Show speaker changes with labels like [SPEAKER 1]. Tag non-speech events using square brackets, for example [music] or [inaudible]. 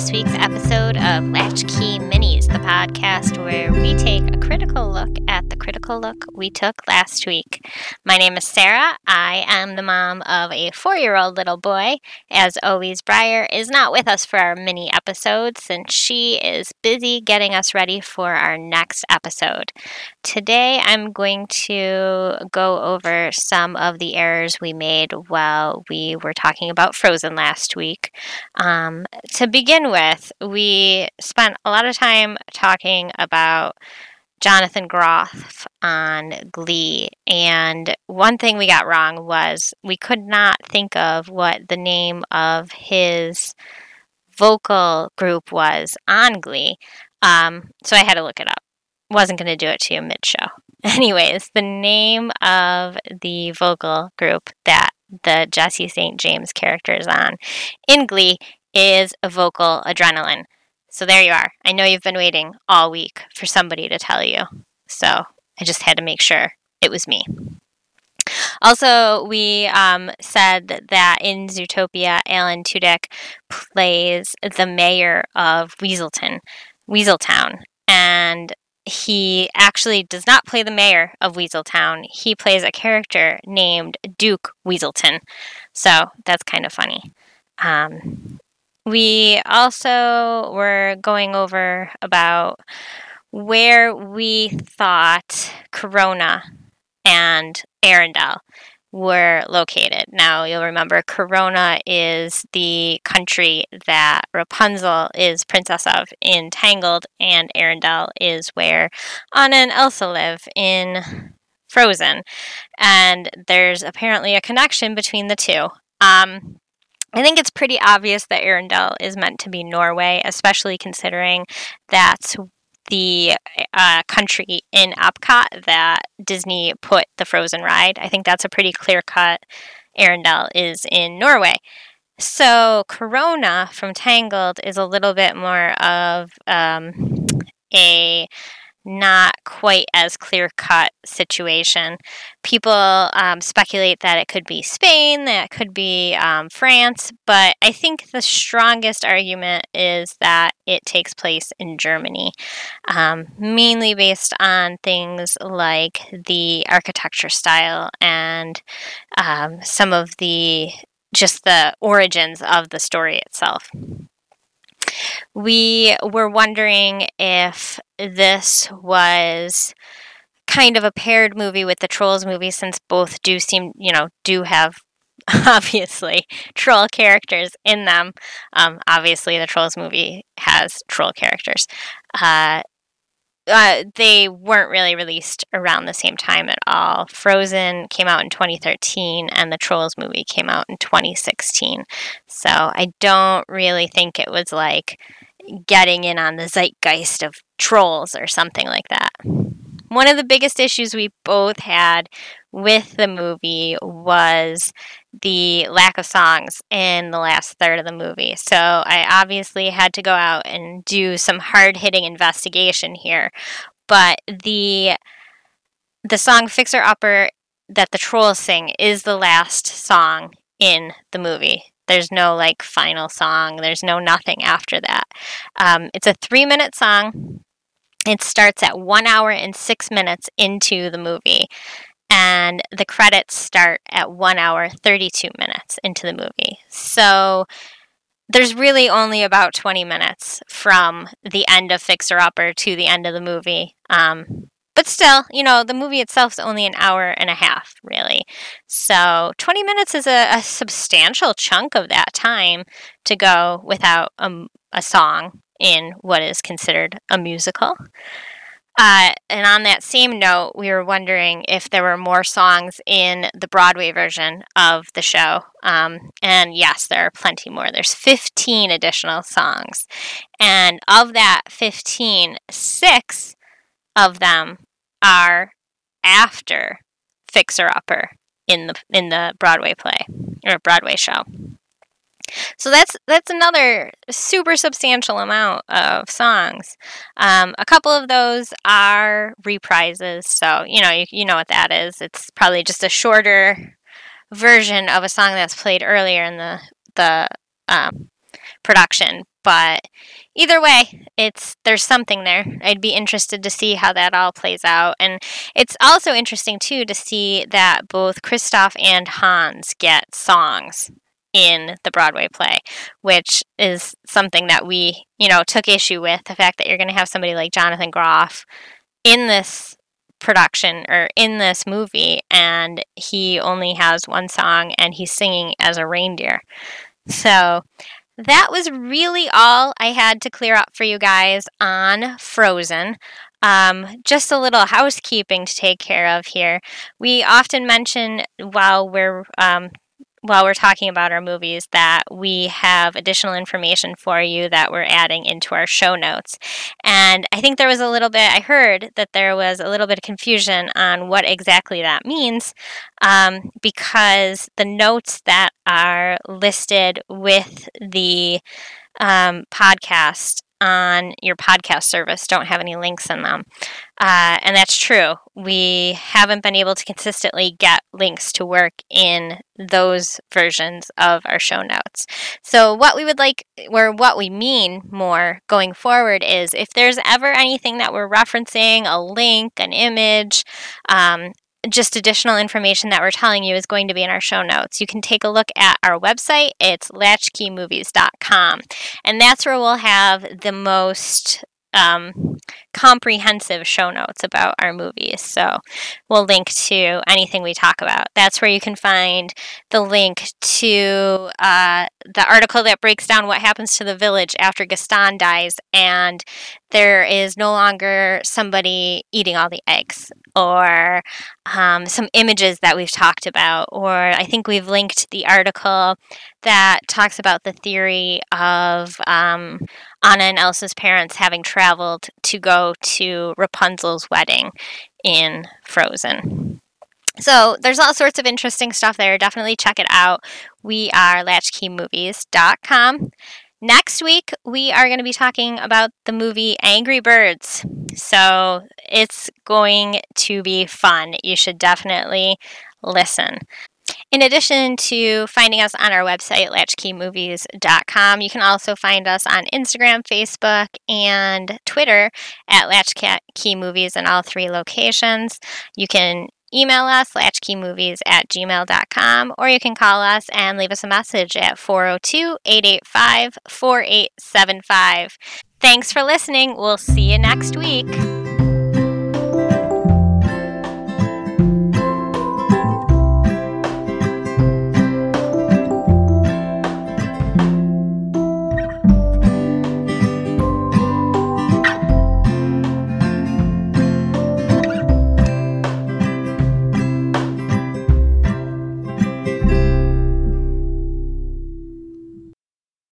[SPEAKER 1] this week's episode of Latchkey Minis, the podcast where we take a critical look at the critical look we took last week. My name is Sarah. I am the mom of a four year old little boy. As always, Briar is not with us for our mini episodes since she is busy getting us ready for our next episode. Today, I'm going to go over some of the errors we made while we were talking about Frozen last week. Um, to begin with, we spent a lot of time talking about Jonathan Groff on Glee. And one thing we got wrong was we could not think of what the name of his vocal group was on Glee. Um, so I had to look it up. Wasn't going to do it to you mid show. [laughs] Anyways, the name of the vocal group that the Jesse St. James character is on in Glee is vocal adrenaline. So there you are. I know you've been waiting all week for somebody to tell you. So I just had to make sure it was me. Also, we um, said that in Zootopia, Alan Tudyk plays the mayor of Weaselton, Weaseltown, and he actually does not play the mayor of Weaseltown. He plays a character named Duke Weaselton. So that's kind of funny. Um, we also were going over about where we thought Corona and Arendelle were located. Now, you'll remember Corona is the country that Rapunzel is princess of in Tangled, and Arendelle is where Anna and Elsa live in Frozen. And there's apparently a connection between the two. Um, I think it's pretty obvious that Arendelle is meant to be Norway, especially considering that's the uh, country in Epcot that Disney put the Frozen ride. I think that's a pretty clear cut. Arendelle is in Norway. So Corona from Tangled is a little bit more of um, a not quite as clear cut situation. People um, speculate that it could be Spain, that it could be um, France, but I think the strongest argument is that it takes place in Germany, um, mainly based on things like the architecture style and um, some of the just the origins of the story itself. We were wondering if this was kind of a paired movie with the Trolls movie since both do seem, you know, do have [laughs] obviously troll characters in them. Um, obviously, the Trolls movie has troll characters. Uh, uh, they weren't really released around the same time at all. Frozen came out in 2013, and the Trolls movie came out in 2016. So I don't really think it was like getting in on the zeitgeist of trolls or something like that. One of the biggest issues we both had with the movie was the lack of songs in the last third of the movie. So I obviously had to go out and do some hard-hitting investigation here. But the the song Fixer Upper that the trolls sing is the last song in the movie. There's no like final song. There's no nothing after that. Um, it's a three minute song. It starts at one hour and six minutes into the movie, and the credits start at one hour, 32 minutes into the movie. So there's really only about 20 minutes from the end of Fixer Upper to the end of the movie. Um, but still, you know, the movie itself is only an hour and a half, really. So 20 minutes is a, a substantial chunk of that time to go without a, a song in what is considered a musical. Uh, and on that same note, we were wondering if there were more songs in the Broadway version of the show. Um, and yes, there are plenty more. There's 15 additional songs. And of that 15, six of them are after Fixer Upper in the in the Broadway play or Broadway show. So that's that's another super substantial amount of songs. Um, a couple of those are reprises, so you know you, you know what that is. It's probably just a shorter version of a song that's played earlier in the the um, production. But either way, it's there's something there. I'd be interested to see how that all plays out. And it's also interesting too to see that both Kristoff and Hans get songs in the Broadway play, which is something that we, you know, took issue with the fact that you're going to have somebody like Jonathan Groff in this production or in this movie and he only has one song and he's singing as a reindeer. So that was really all I had to clear up for you guys on Frozen. Um, just a little housekeeping to take care of here. We often mention while we're um, while we're talking about our movies that we have additional information for you that we're adding into our show notes. And I think there was a little bit, I heard that there was a little bit of confusion on what exactly that means um, because the notes that are listed with the um, podcast on your podcast service don't have any links in them. Uh, and that's true. We haven't been able to consistently get links to work in those versions of our show notes. So, what we would like, or what we mean more going forward, is if there's ever anything that we're referencing, a link, an image, um, just additional information that we're telling you is going to be in our show notes. You can take a look at our website. It's latchkeymovies.com. And that's where we'll have the most um, comprehensive show notes about our movies. So we'll link to anything we talk about. That's where you can find the link to uh, the article that breaks down what happens to the village after Gaston dies and there is no longer somebody eating all the eggs or um, some images that we've talked about or i think we've linked the article that talks about the theory of um, Anna and Elsa's parents having traveled to go to Rapunzel's wedding in Frozen. So there's all sorts of interesting stuff there. Definitely check it out. We are latchkeymovies.com. Next week, we are going to be talking about the movie Angry Birds. So it's going to be fun. You should definitely listen. In addition to finding us on our website, latchkeymovies.com, you can also find us on Instagram, Facebook, and Twitter at latchkeymovies in all three locations. You can email us, latchkeymovies at gmail.com, or you can call us and leave us a message at 402 885 4875. Thanks for listening. We'll see you next week.